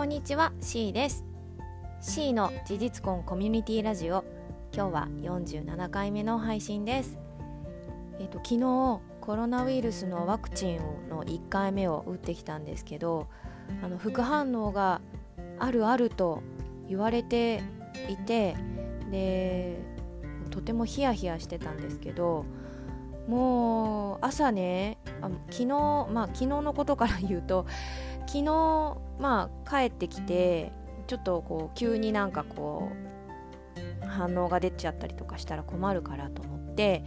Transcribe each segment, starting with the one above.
こんにちは C です。C の事実婚コミュニティラジオ。今日は47回目の配信です。えっ、と昨日コロナウイルスのワクチンの1回目を打ってきたんですけどあの副反応があるあると言われていてでとてもヒヤヒヤしてたんですけどもう朝ねあ昨日まあ昨日のことから言うと昨日まあ帰ってきてちょっとこう急になんかこう反応が出ちゃったりとかしたら困るからと思って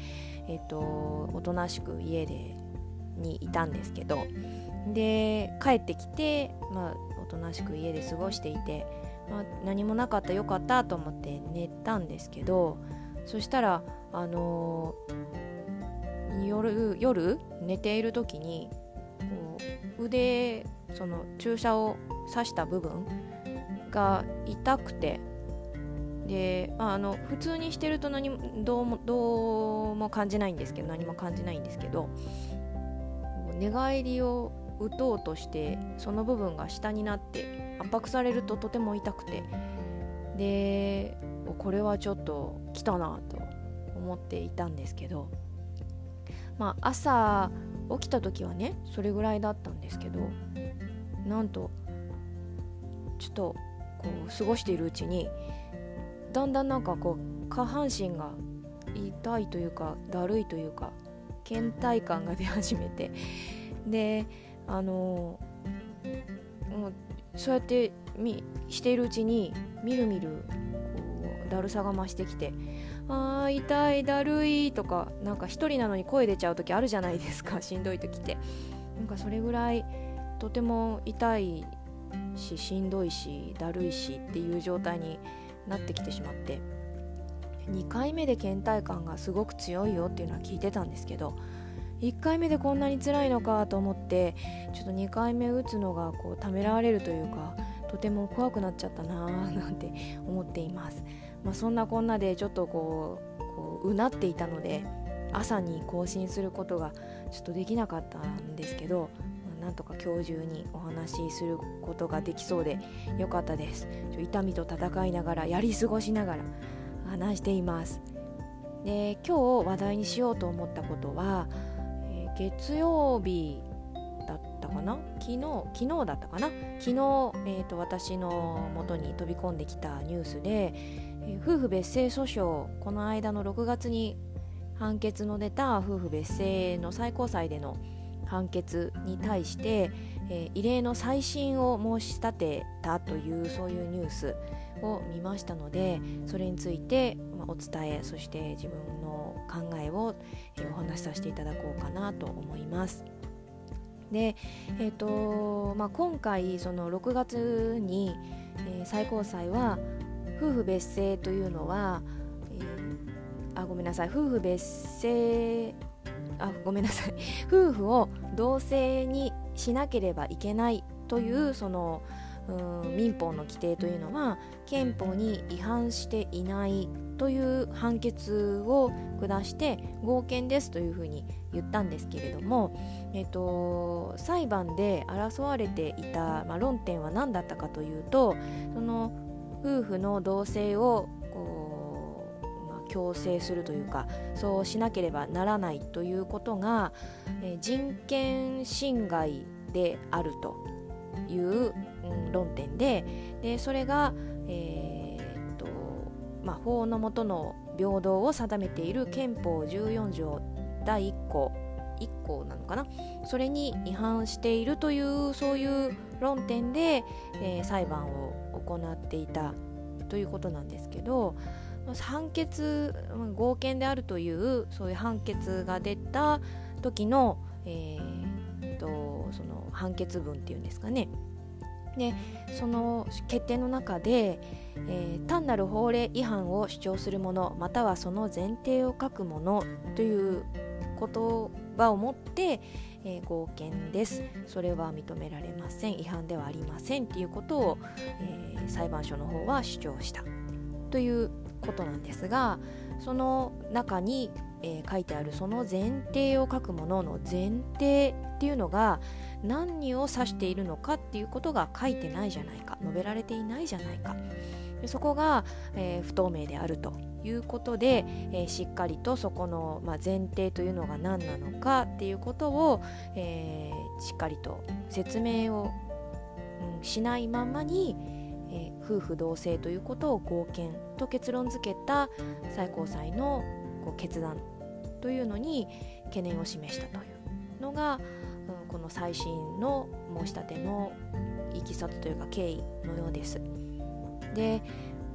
えっ、とおとなしく家でにいたんですけどで帰ってきてまあおとなしく家で過ごしていて、まあ、何もなかったよかったと思って寝たんですけどそしたらあのー、夜夜寝ている時にこう腕その注射を刺した部分が痛くて。で、まあ、あの普通にしてると何もどうもどうも感じないんですけど何も感じないんですけど寝返りを打とうとしてその部分が下になって圧迫されるととても痛くて。でこれはちょっと来たなと思っていたんですけどまあ朝起きた時はねそれぐらいだったんですけどなんとちょっとこう過ごしているうちにだんだんなんかこう下半身が痛いというかだるいというか倦怠感が出始めて であのもうそうやってみしているうちにみるみるこうだるさが増してきてあー痛いだるいとかなんか一人なのに声出ちゃう時あるじゃないですかしんどい時って。なんかそれぐらいとても痛いししんどいしだるいしっていう状態になってきてしまって2回目で倦怠感がすごく強いよっていうのは聞いてたんですけど1回目でこんなに辛いのかと思ってちょっと2回目打つのがこうためらわれるというかとても怖くなっちゃったなーなんて思っています、まあ、そんなこんなでちょっとこうこうなっていたので朝に更新することがちょっとできなかったんですけどなんとか今日中にお話しすることができそうでよかったです。ちょ痛みと戦いながらやり過ごしながら話しています。で今日話題にしようと思ったことは、えー、月曜日だったかな？昨日昨日だったかな？昨日、えーと、私の元に飛び込んできたニュースで、えー、夫婦別姓訴訟この間の6月に判決の出た夫婦別姓の最高裁での判決に対して、えー、異例の再審を申し立てたというそういうニュースを見ましたのでそれについて、まあ、お伝えそして自分の考えを、えー、お話しさせていただこうかなと思います。で、えーとまあ、今回その6月に、えー、最高裁は夫婦別姓というのは、えー、あごめんなさい夫婦別姓あごめんなさい。夫婦を同性にしなければいけないというそのうん民法の規定というのは憲法に違反していないという判決を下して合憲ですというふうに言ったんですけれども、えっと、裁判で争われていた、まあ、論点は何だったかというとその夫婦の同性を強制するというかそうしなければならないということが、え人権侵害であるという、うん、論点ででそれが、えー、っとまあ、法の下の平等を定めている憲法14条第1項1項なのかな？それに違反しているというそういう論点で、えー、裁判を行っていたということなんですけど判決合憲であるというそういう判決が出た時の、えー、とその判決文っていうんですかね。でその決定の中で、えー、単なる法令違反を主張する者またはその前提を書く者という言葉をもって、えー、合憲です。それは認められません。違反ではありませんということを、えー、裁判所の方は主張した。ということなんですがその中に、えー、書いてあるその前提を書くものの前提っていうのが何を指しているのかっていうことが書いてないじゃないか述べられていないじゃないか。でそこが、えー、不透明であるということで、えー、しっかりとそこの、まあ、前提というのが何なのかっていうことを、え、しっかりと説明を、うん、しないままに、え夫婦同姓ということを合憲と結論付けた最高裁のこう決断というのに懸念を示したというのが、うん、この再審の申し立てのいきさつというか経緯のようです。で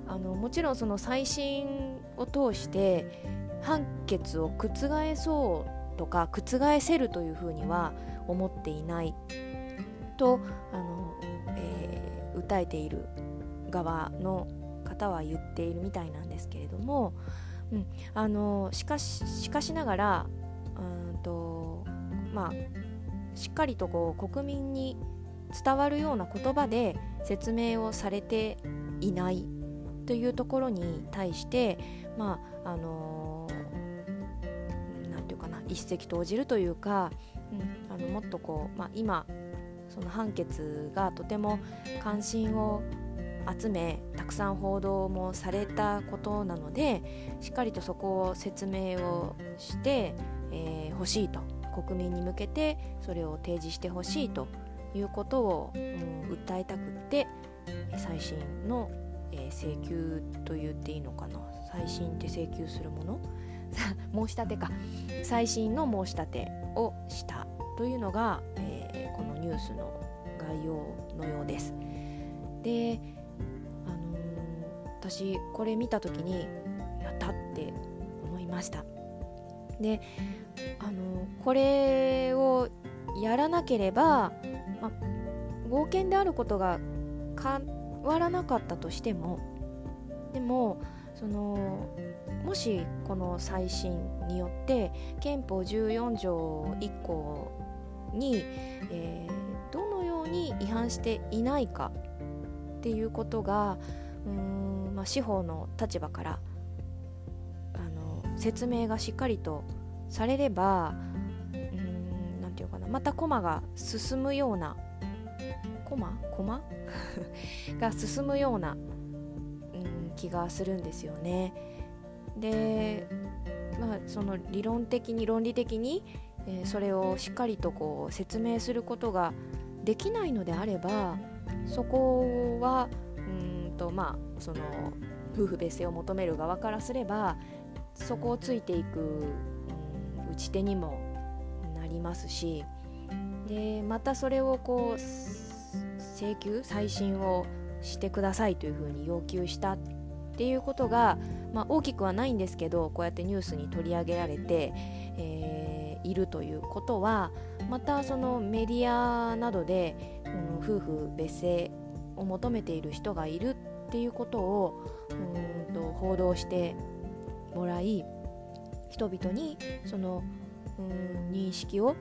あのもちろんその再審を通して判決を覆そうとか覆せるというふうには思っていないとあの、えー、訴えている側の方は言っているみたいなんですけれども、うん、あのしかししかしながらうんとまあしっかりとこう国民に伝わるような言葉で説明をされていないというところに対してまああの何、て言うかな一石投じるというか、うん、あのもっとこう、まあ、今その判決がとても関心を集めたくさん報道もされたことなのでしっかりとそこを説明をしてほ、えー、しいと国民に向けてそれを提示してほしいということを、うん、訴えたくって最新の、えー、請求と言っていいのかな。最新って請求するもの？申し立てか。最新の申し立てをしたというのが、えー、このニュースの概要のようです。で、私これ見た時にやったって思いました。で、あの、これをやらなければ、ま、合憲であることが変わらなかったとしてもでもそのもしこの再審によって憲法14条1項に、えー、どのように違反していないかっていうことがうーん、まあ、司法の立場からあの説明がしっかりとされれば何て言うかなまた駒が進むような駒駒 が進むような、うん、気がするんですよね。でまあその理論的に論理的に、えー、それをしっかりとこう説明することができないのであればそこはとまあその夫婦別姓を求める側からすればそこをついていく、うん、打ち手にもなりますしでまたそれをこう請求再審をしてくださいというふうに要求したっていうことが、まあ、大きくはないんですけどこうやってニュースに取り上げられて、えー、いるということはまたそのメディアなどで、うん、夫婦別姓を求めている人がいるっていうことをうんと報道してもらい人々にそのうん認識を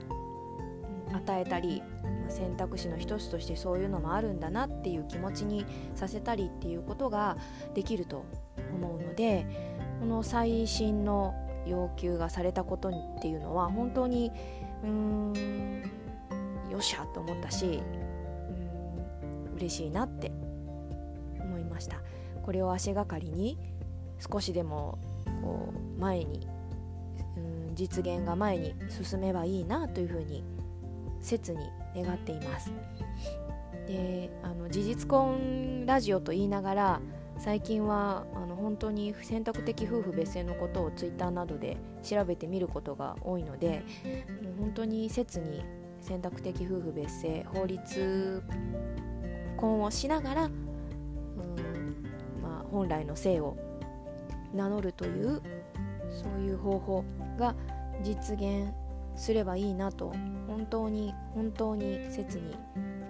与えたり選択肢の一つとしてそういうのもあるんだなっていう気持ちにさせたりっていうことができると思うのでこの最新の要求がされたことっていうのは本当にうーんよっしゃと思ったしうん嬉しいなってました。これを足がかりに少しでもこう前にうん実現が前に進めばいいなというふうに切に願っています。であの事実婚ラジオと言いながら最近はあの本当に選択的夫婦別姓のことをツイッターなどで調べてみることが多いので本当に切に選択的夫婦別姓法律婚をしながら、本来の性を名乗るというそういう方法が実現すればいいなと本当に本当に切に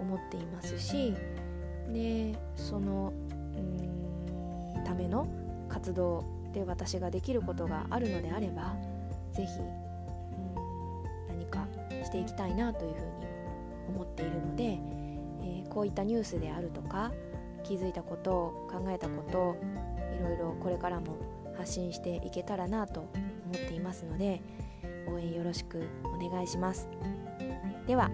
思っていますしでそのための活動で私ができることがあるのであれば是非何かしていきたいなというふうに思っているので、えー、こういったニュースであるとか気づいたこと考えたこといろいろこれからも発信していけたらなと思っていますので応援よろしくお願いしますでは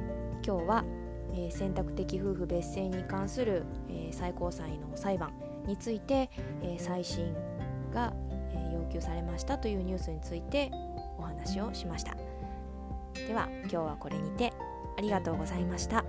今日は、えー、選択的夫婦別姓に関する、えー、最高裁の裁判について、えー、再審が、え要求されましたというニュースについてお話をしましたでは今日はこれにてありがとうございました。